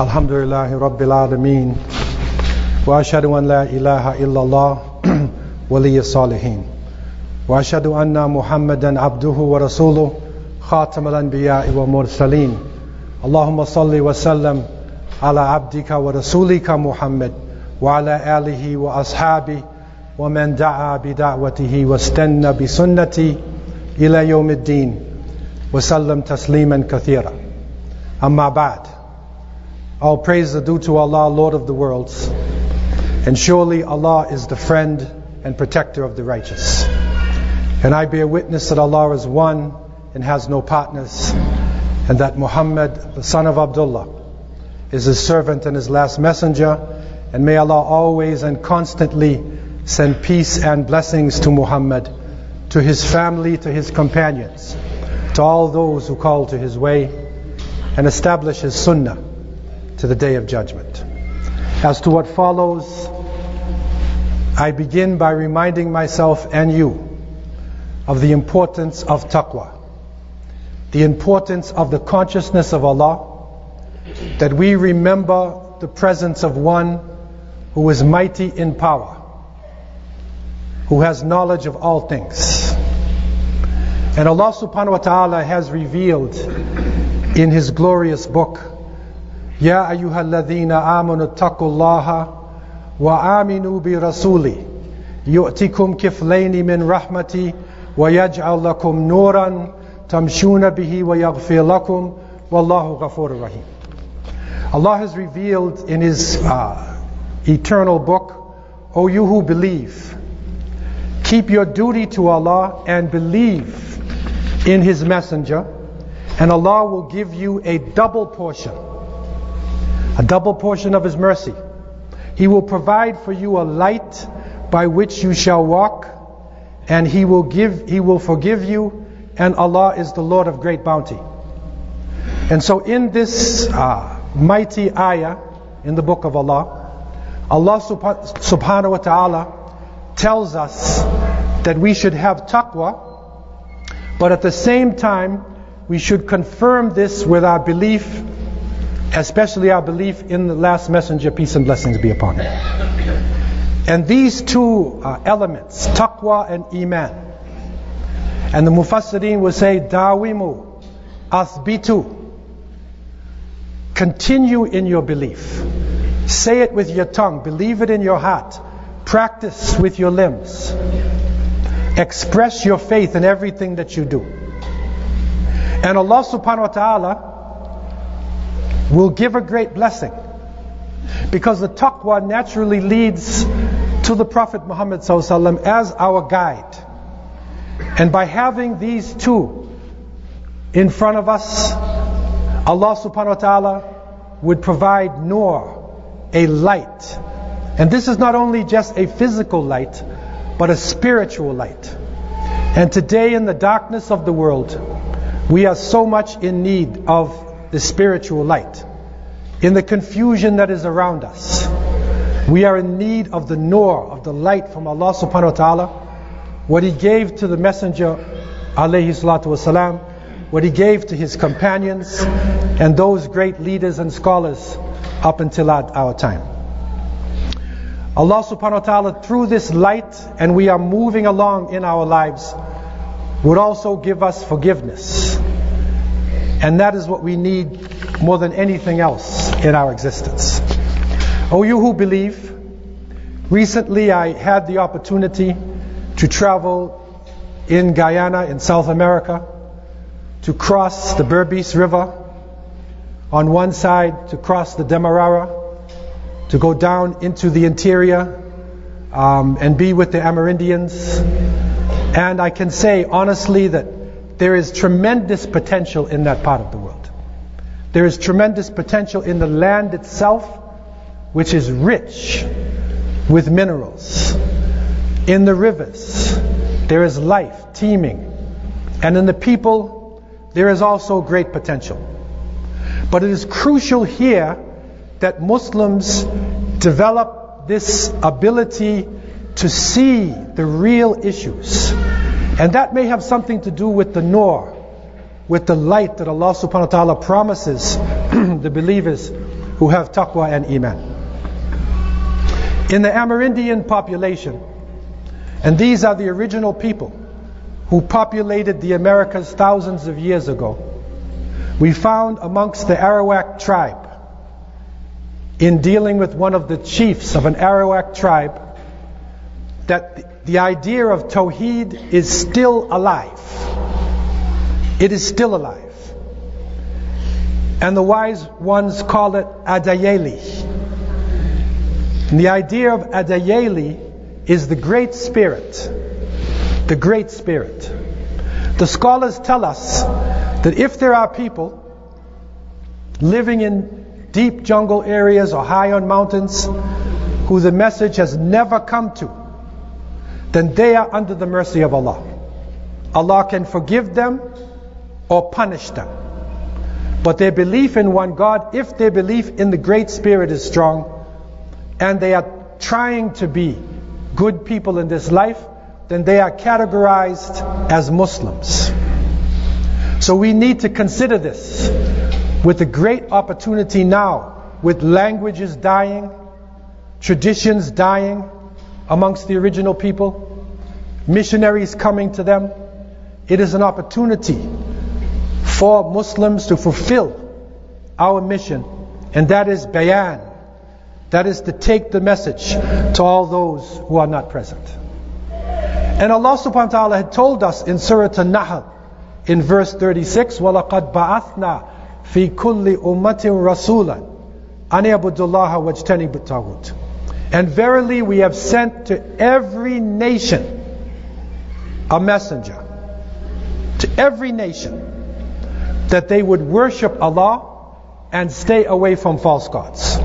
الحمد لله رب العالمين وأشهد أن لا إله إلا الله ولي الصالحين وأشهد أن محمدا عبده ورسوله خاتم الأنبياء والمرسلين اللهم صل وسلم على عبدك ورسولك محمد وعلى آله وأصحابه ومن دعا بدعوته واستنى بسنته إلى يوم الدين وسلم تسليما كثيرا أما بعد All praise is due to Allah, Lord of the worlds. And surely Allah is the friend and protector of the righteous. And I bear witness that Allah is one and has no partners, and that Muhammad, the son of Abdullah, is his servant and his last messenger. And may Allah always and constantly send peace and blessings to Muhammad, to his family, to his companions, to all those who call to his way, and establish his sunnah to the day of judgment. As to what follows, I begin by reminding myself and you of the importance of taqwa, the importance of the consciousness of Allah, that we remember the presence of one who is mighty in power, who has knowledge of all things. And Allah subhanahu wa ta'ala has revealed in His glorious book, يا أيها الذين آمنوا اتقوا الله وآمنوا برسولي يؤتكم كفلين من رحمتي ويجعل لكم نورا تمشون به ويغفر لكم والله غفور رحيم Allah has revealed in His uh, eternal book, O you who believe, keep your duty to Allah and believe in His messenger, and Allah will give you a double portion a double portion of His mercy. He will provide for you a light by which you shall walk, and He will give, He will forgive you, and Allah is the Lord of great bounty. And so, in this uh, mighty ayah in the book of Allah, Allah subhanahu wa ta'ala tells us that we should have taqwa, but at the same time, we should confirm this with our belief especially our belief in the last messenger, peace and blessings be upon him. And these two uh, elements, taqwa and iman, and the mufassirin will say, dawimu, athbitu, continue in your belief. Say it with your tongue, believe it in your heart, practice with your limbs, express your faith in everything that you do. And Allah subhanahu wa ta'ala will give a great blessing. Because the taqwa naturally leads to the Prophet Muhammad as our guide. And by having these two in front of us, Allah subhanahu wa ta'ala would provide nur, a light. And this is not only just a physical light, but a spiritual light. And today in the darkness of the world, we are so much in need of the spiritual light. In the confusion that is around us, we are in need of the nur, of the light from Allah subhanahu wa ta'ala. What He gave to the Messenger, alayhi salatu wasalam, what He gave to His companions, and those great leaders and scholars up until our, our time. Allah subhanahu wa ta'ala, through this light, and we are moving along in our lives, would also give us forgiveness. And that is what we need more than anything else in our existence. Oh, you who believe, recently I had the opportunity to travel in Guyana in South America, to cross the Berbice River on one side, to cross the Demerara, to go down into the interior um, and be with the Amerindians. And I can say honestly that there is tremendous potential in that part of the world. There is tremendous potential in the land itself, which is rich with minerals. In the rivers, there is life teeming. And in the people, there is also great potential. But it is crucial here that Muslims develop this ability to see the real issues and that may have something to do with the nur, with the light that Allah subhanahu wa ta'ala promises the believers who have taqwa and iman. In the Amerindian population, and these are the original people who populated the Americas thousands of years ago, we found amongst the Arawak tribe, in dealing with one of the chiefs of an Arawak tribe, that the idea of Tawheed is still alive. It is still alive. And the wise ones call it Adayeli. And the idea of Adayeli is the Great Spirit. The Great Spirit. The scholars tell us that if there are people living in deep jungle areas or high on mountains who the message has never come to, then they are under the mercy of Allah. Allah can forgive them or punish them. But their belief in one God, if their belief in the Great Spirit is strong, and they are trying to be good people in this life, then they are categorized as Muslims. So we need to consider this with the great opportunity now, with languages dying, traditions dying amongst the original people, missionaries coming to them. It is an opportunity for Muslims to fulfill our mission, and that is bayan. That is to take the message to all those who are not present. And Allah subhanahu wa ta'ala had told us in Surah An-Nahl in verse 36, وَلَقَدْ بَعَثْنَا فِي كُلِّ أُمَّةٍ رَسُولًا أَنْ يَعْبُدُوا اللَّهَ وَاجْتَنِبُوا الطَّاغُوتَ and verily we have sent to every nation a messenger. To every nation that they would worship Allah and stay away from false gods.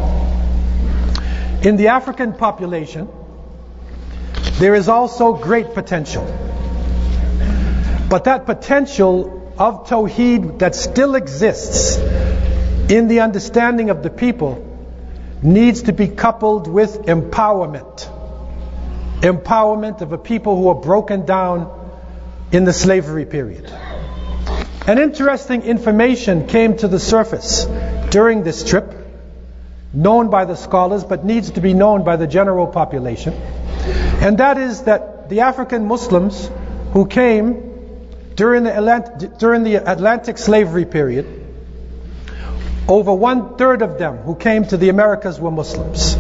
In the African population, there is also great potential. But that potential of Tawheed that still exists in the understanding of the people needs to be coupled with empowerment. Empowerment of a people who are broken down in the slavery period. An interesting information came to the surface during this trip, known by the scholars but needs to be known by the general population. And that is that the African Muslims who came during the, during the Atlantic slavery period, over one third of them who came to the Americas were Muslims.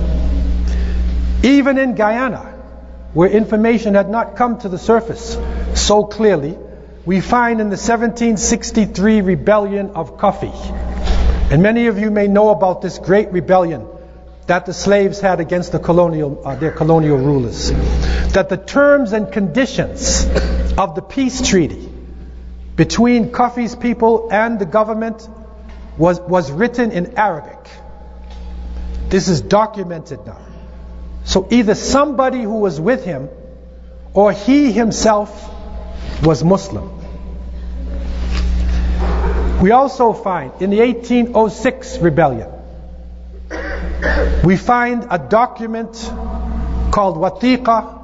Even in Guyana, where information had not come to the surface so clearly, we find in the 1763 rebellion of Kofi. And many of you may know about this great rebellion that the slaves had against the colonial, uh, their colonial rulers. That the terms and conditions of the peace treaty between Kofi's people and the government was, was written in Arabic. This is documented now. So either somebody who was with him or he himself was Muslim. We also find in the 1806 rebellion, we find a document called Watiqa.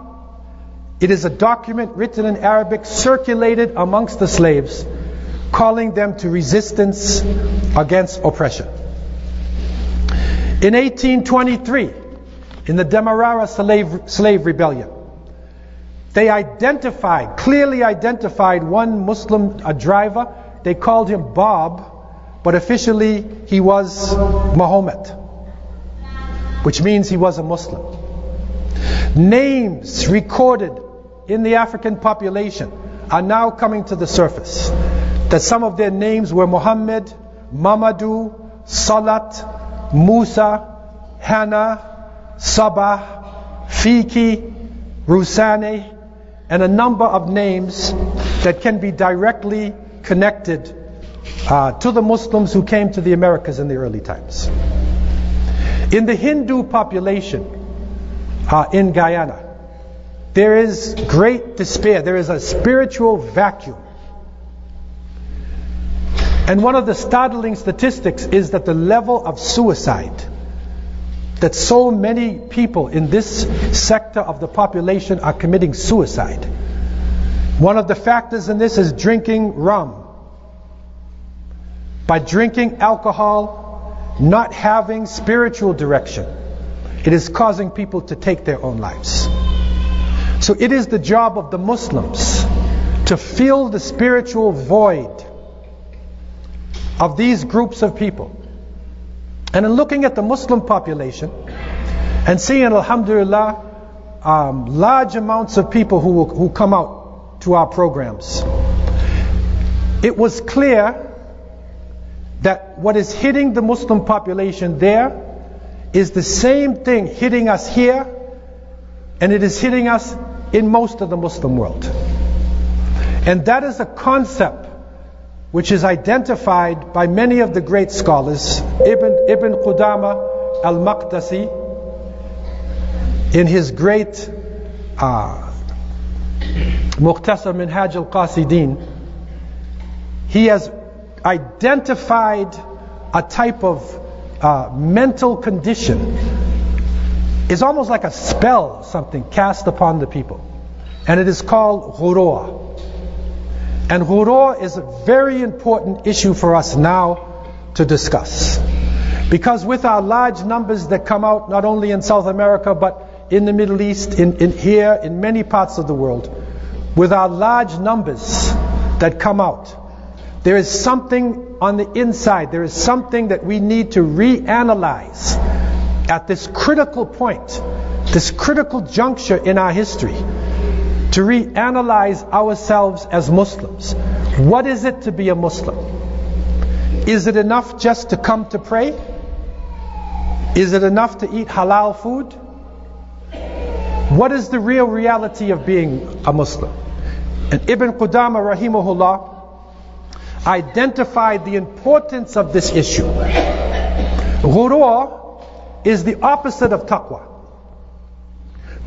It is a document written in Arabic, circulated amongst the slaves, calling them to resistance against oppression. In 1823, in the Demerara slave, slave rebellion, they identified, clearly identified one Muslim a driver. They called him Bob, but officially he was Muhammad, which means he was a Muslim. Names recorded in the African population are now coming to the surface. That some of their names were Muhammad, Mamadou, Salat, Musa, Hannah, Sabah, Fiki, Rusane, and a number of names that can be directly connected uh, to the Muslims who came to the Americas in the early times. In the Hindu population uh, in Guyana, there is great despair. There is a spiritual vacuum. And one of the startling statistics is that the level of suicide that so many people in this sector of the population are committing suicide. One of the factors in this is drinking rum. By drinking alcohol, not having spiritual direction. It is causing people to take their own lives. So it is the job of the Muslims to fill the spiritual void of these groups of people. And in looking at the Muslim population and seeing, alhamdulillah, um, large amounts of people who, who come out to our programs, it was clear that what is hitting the Muslim population there is the same thing hitting us here, and it is hitting us in most of the Muslim world. And that is a concept which is identified by many of the great scholars. Ibn, Ibn Qudama al Maqdisi, in his great uh, Muqtasar Minhaj al Qasidin, he has identified a type of uh, mental condition. It's almost like a spell, something cast upon the people. And it is called ghurur. And ghurur is a very important issue for us now to discuss. Because with our large numbers that come out, not only in South America, but in the Middle East, in, in here, in many parts of the world, with our large numbers that come out, there is something on the inside, there is something that we need to reanalyze at this critical point, this critical juncture in our history to reanalyze ourselves as Muslims. What is it to be a Muslim? Is it enough just to come to pray? Is it enough to eat halal food? What is the real reality of being a Muslim? And Ibn Qudama rahimahullah identified the importance of this issue. Ghurur is the opposite of taqwa.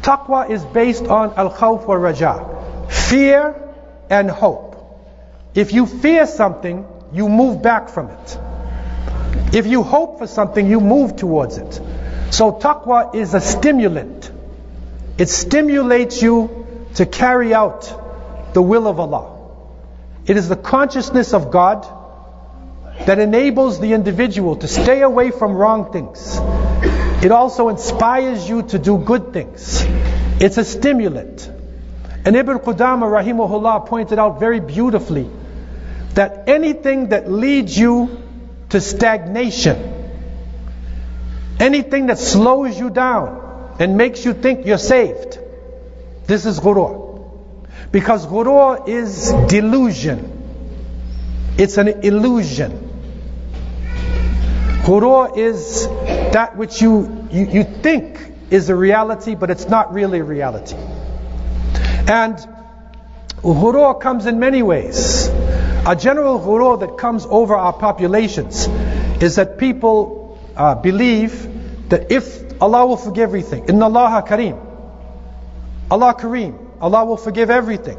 Taqwa is based on al khawf wa raja, fear and hope. If you fear something, you move back from it. If you hope for something, you move towards it. So taqwa is a stimulant. It stimulates you to carry out the will of Allah. It is the consciousness of God that enables the individual to stay away from wrong things. It also inspires you to do good things. It's a stimulant. And Ibn Qudama rahimahullah pointed out very beautifully that anything that leads you to stagnation, anything that slows you down and makes you think you're saved, this is ghurur. Because ghurur is delusion. It's an illusion. Ghurur is that which you, you, you think is a reality, but it's not really a reality. And ghurur comes in many ways. A general ghurur that comes over our populations is that people uh, believe that if Allah will forgive everything, Inna Allah Kareem, Allah Kareem, Allah will forgive everything.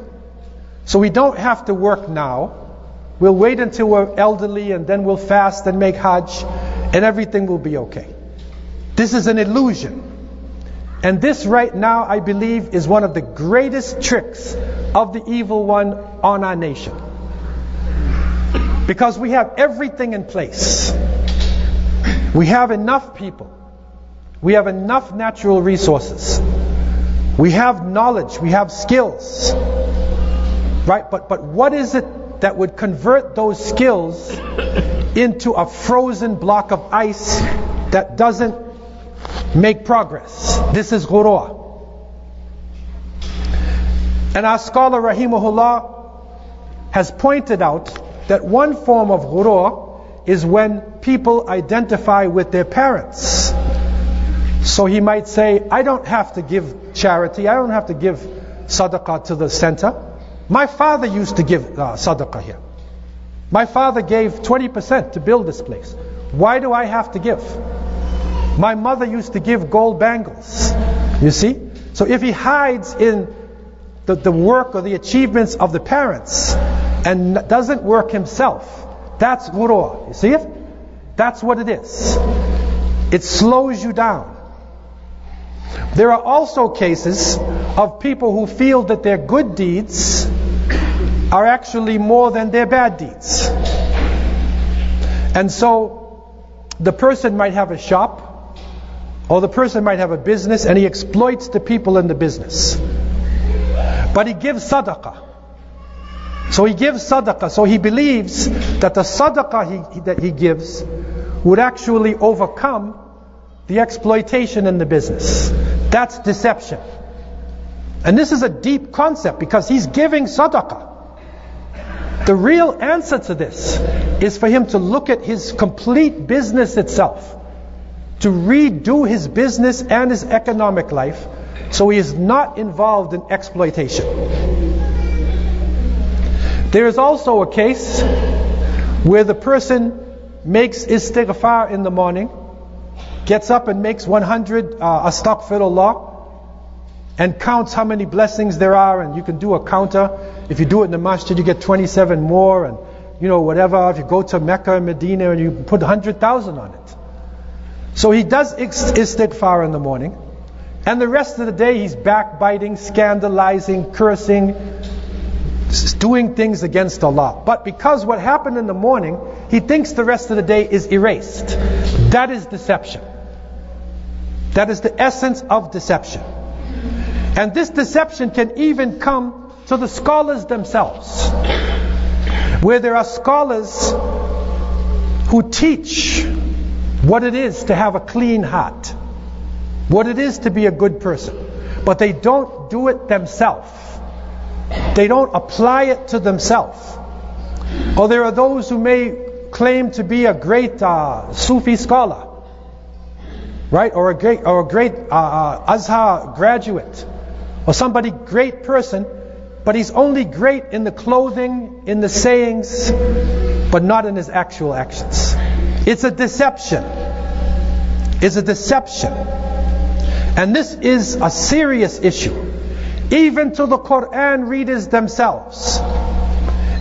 So we don't have to work now. We'll wait until we're elderly and then we'll fast and make Hajj and everything will be okay. This is an illusion. And this right now, I believe, is one of the greatest tricks of the evil one on our nation. Because we have everything in place. We have enough people. We have enough natural resources. We have knowledge. We have skills. Right? But, but what is it that would convert those skills into a frozen block of ice that doesn't make progress. This is ghurur. And our scholar Rahimahullah has pointed out that one form of ghurur is when people identify with their parents. So he might say, I don't have to give charity, I don't have to give sadaqah to the center. My father used to give uh, sadaqah here. My father gave 20% to build this place. Why do I have to give? My mother used to give gold bangles. You see? So if he hides in the, the work or the achievements of the parents and doesn't work himself, that's ghurur. You see it? That's what it is. It slows you down. There are also cases of people who feel that their good deeds are actually more than their bad deeds. And so the person might have a shop, or the person might have a business, and he exploits the people in the business. But he gives sadaqah. So he gives sadaqah. So he believes that the sadaqah he, that he gives would actually overcome the exploitation in the business. That's deception. And this is a deep concept because he's giving sadaqah. The real answer to this is for him to look at his complete business itself, to redo his business and his economic life so he is not involved in exploitation. There is also a case where the person makes istighfar in the morning, gets up and makes 100 uh, astaghfirullah, and counts how many blessings there are, and you can do a counter. If you do it in the masjid, you get 27 more, and you know, whatever. If you go to Mecca and Medina and you put 100,000 on it. So he does istighfar in the morning, and the rest of the day he's backbiting, scandalizing, cursing, doing things against Allah. But because what happened in the morning, he thinks the rest of the day is erased. That is deception. That is the essence of deception. And this deception can even come to the scholars themselves, where there are scholars who teach what it is to have a clean heart, what it is to be a good person, but they don't do it themselves. They don't apply it to themselves. Or there are those who may claim to be a great uh, Sufi scholar, right? Or a great, or a great uh, uh, Azhar graduate, or somebody great person, but he's only great in the clothing, in the sayings, but not in his actual actions. It's a deception. It's a deception. And this is a serious issue. Even to the Quran readers themselves.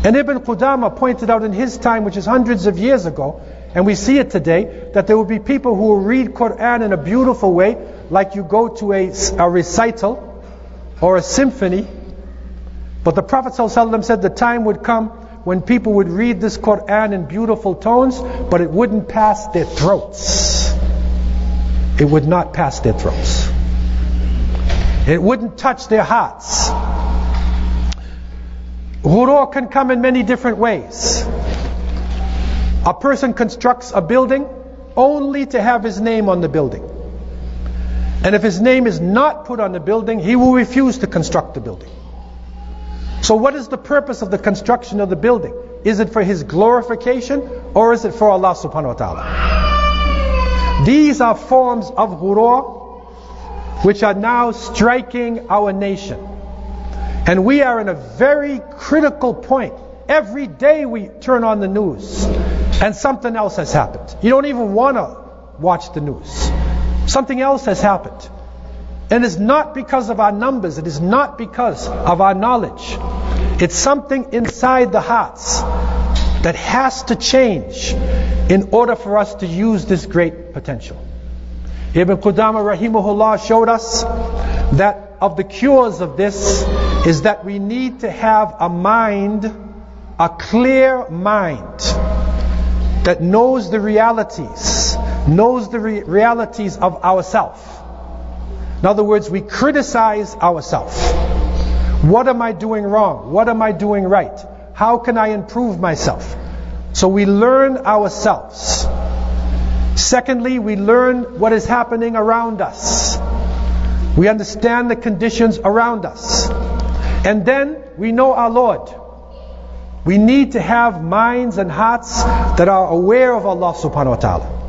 And Ibn Qudama pointed out in his time, which is hundreds of years ago, and we see it today, that there will be people who will read Quran in a beautiful way, like you go to a, a recital or a symphony. But the Prophet ﷺ said the time would come when people would read this Quran in beautiful tones, but it wouldn't pass their throats. It would not pass their throats. It wouldn't touch their hearts. Ghurur can come in many different ways. A person constructs a building only to have his name on the building. And if his name is not put on the building, he will refuse to construct the building. So, what is the purpose of the construction of the building? Is it for his glorification or is it for Allah subhanahu wa ta'ala? These are forms of ghurur which are now striking our nation. And we are in a very critical point. Every day we turn on the news and something else has happened. You don't even want to watch the news. Something else has happened. And it's not because of our numbers, it is not because of our knowledge. It's something inside the hearts that has to change in order for us to use this great potential. Ibn Qudama rahimahullah showed us that of the cures of this is that we need to have a mind, a clear mind that knows the realities, knows the re- realities of ourself. In other words, we criticize ourselves. What am I doing wrong? What am I doing right? How can I improve myself? So we learn ourselves. Secondly, we learn what is happening around us. We understand the conditions around us. And then we know our Lord. We need to have minds and hearts that are aware of Allah subhanahu wa ta'ala.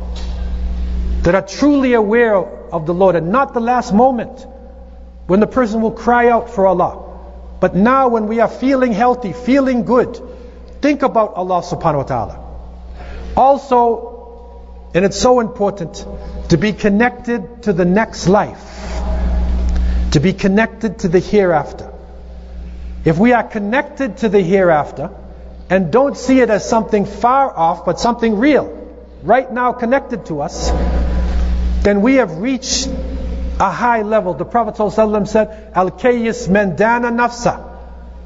That are truly aware of the Lord and not the last moment when the person will cry out for Allah. But now when we are feeling healthy, feeling good, think about Allah subhanahu wa ta'ala. Also, and it's so important to be connected to the next life, to be connected to the hereafter. If we are connected to the hereafter and don't see it as something far off, but something real, right now connected to us, then we have reached a high level. The Prophet said, Al Kayyis Mendana Nafsa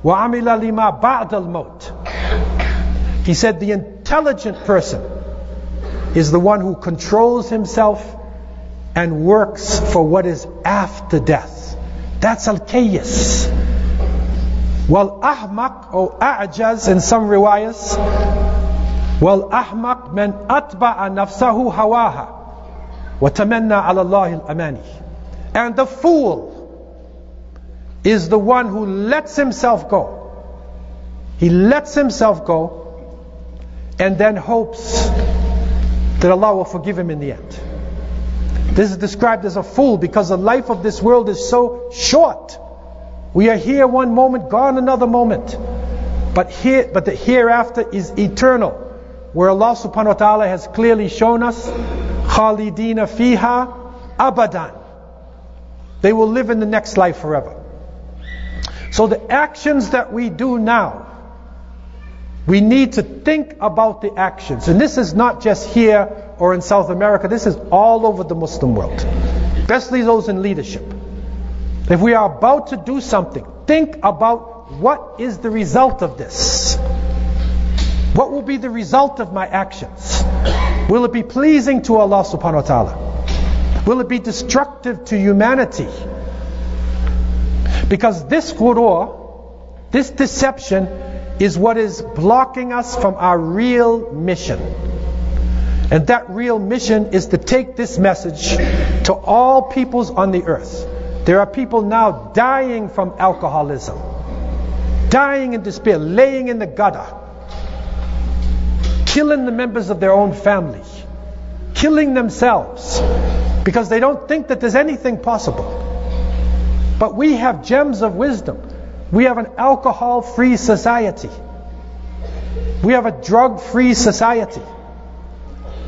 wa amila lima ba'd al He said, the intelligent person is the one who controls himself and works for what is after death. That's al-kayyis. Well, ahmaq or a'jaz in some riwayas. Well, ahmaq man atba'a nafsahu hawaha tamanna ala Allah al-amani. And the fool is the one who lets himself go. He lets himself go and then hopes that Allah will forgive him in the end. This is described as a fool because the life of this world is so short. We are here one moment, gone another moment. But here, but the hereafter is eternal, where Allah subhanahu wa ta'ala has clearly shown us, khalidina fiha abadan. They will live in the next life forever. So the actions that we do now, we need to think about the actions. And this is not just here or in South America, this is all over the Muslim world, especially those in leadership. If we are about to do something, think about what is the result of this? What will be the result of my actions? Will it be pleasing to Allah subhanahu wa ta'ala? Will it be destructive to humanity? Because this ghurur, this deception, is what is blocking us from our real mission. And that real mission is to take this message to all peoples on the earth. There are people now dying from alcoholism, dying in despair, laying in the gutter, killing the members of their own family, killing themselves because they don't think that there's anything possible. But we have gems of wisdom. We have an alcohol free society. We have a drug free society.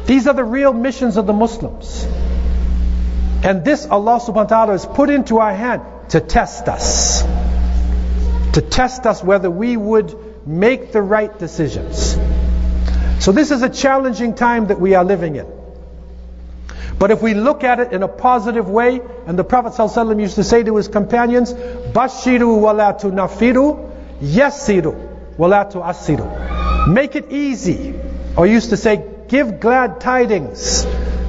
These are the real missions of the Muslims. And this Allah subhanahu wa ta'ala has put into our hand to test us. To test us whether we would make the right decisions. So this is a challenging time that we are living in. But if we look at it in a positive way, and the Prophet ﷺ used to say to his companions, Bashiru wala nafiru, yasiru wala asiru. Make it easy. Or used to say, give glad tidings.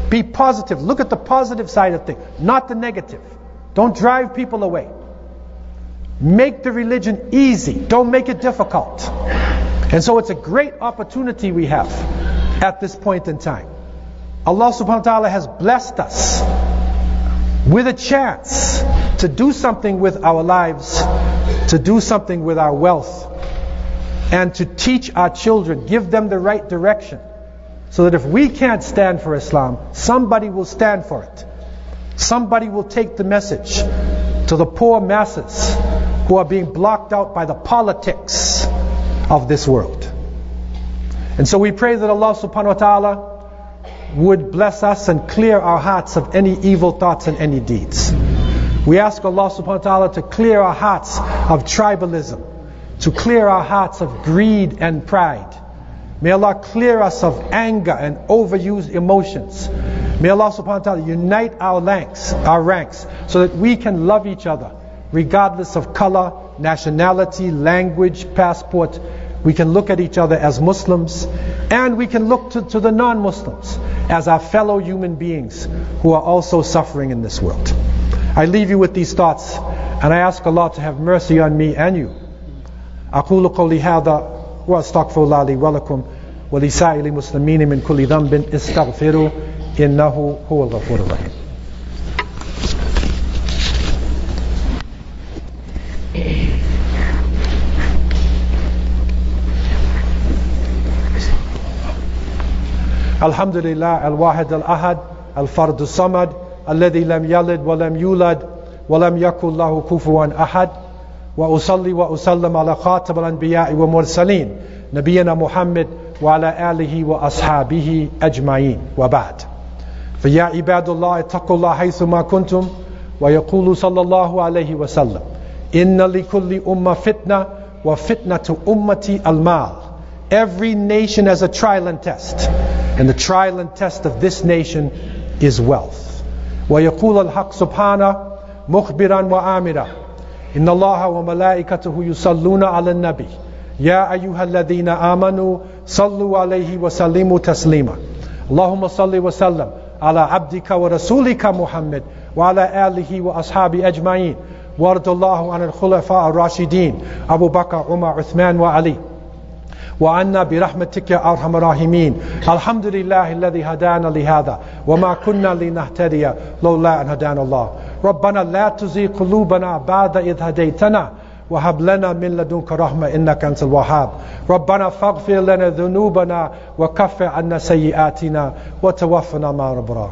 Be positive. Look at the positive side of things, not the negative. Don't drive people away. Make the religion easy. Don't make it difficult. And so it's a great opportunity we have at this point in time. Allah subhanahu wa ta'ala has blessed us with a chance to do something with our lives, to do something with our wealth, and to teach our children, give them the right direction. So that if we can't stand for Islam, somebody will stand for it. Somebody will take the message to the poor masses who are being blocked out by the politics of this world. And so we pray that Allah subhanahu wa ta'ala would bless us and clear our hearts of any evil thoughts and any deeds. We ask Allah subhanahu wa ta'ala to clear our hearts of tribalism, to clear our hearts of greed and pride. May Allah clear us of anger and overused emotions. May Allah subhanahu wa ta'ala unite our ranks, our ranks so that we can love each other regardless of color, nationality, language, passport. We can look at each other as Muslims and we can look to, to the non-Muslims as our fellow human beings who are also suffering in this world. I leave you with these thoughts and I ask Allah to have mercy on me and you. أقول قولي هذا وأستغفر الله لي ولكم ولسائر المسلمين من كل ذنب استغفروا إنه هو الغفور الرحيم الحمد لله الواحد الأحد الفرد الصمد الذي لم يلد ولم يولد ولم يكن له كفوا أحد وأصلي وأسلم على خاتم الأنبياء والمرسلين نبينا محمد وعلى آله وأصحابه أجمعين وبعد فيا عباد الله اتقوا الله حيثما كنتم ويقول صلى الله عليه وسلم إن لكل أمة فتنة وفتنة أمتي المال Every nation has a trial and test. And the trial and test of this nation is wealth. ويقول الحق سبحانه مخبرا وآمرا إن الله وملائكته يصلون على النبي يا أيها الذين آمنوا صلوا عليه وسلموا تسليما اللهم صل وسلم على عبدك ورسولك محمد وعلى آله وأصحابه أجمعين وارض الله عن الخلفاء الراشدين أبو بكر عمر عثمان وعلي وعنا برحمتك يا أرحم الراحمين. الحمد لله الذي هدانا لهذا وما كنا لنهتدي لولا أن هدانا الله. ربنا لا تزغ قلوبنا بعد إذ هديتنا وهب لنا من لدنك رحمة إنك أنت الوهاب. ربنا فاغفر لنا ذنوبنا وكفر عنا سيئاتنا وتوفنا مع الأبرار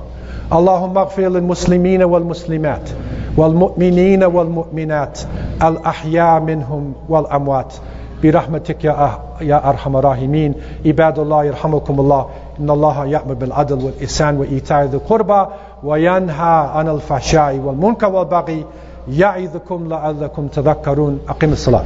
اللهم اغفر للمسلمين والمسلمات والمؤمنين والمؤمنات الأحياء منهم والأموات. برحمتك يا يا أرحم الراحمين. عباد الله يرحمكم الله إن الله يأمر بالعدل والإحسان وإيتاء ذي القربى وينهى عن الفحشاء والمنكر والبغي. يعظكم لعلكم تذكرون. أقم الصلاة.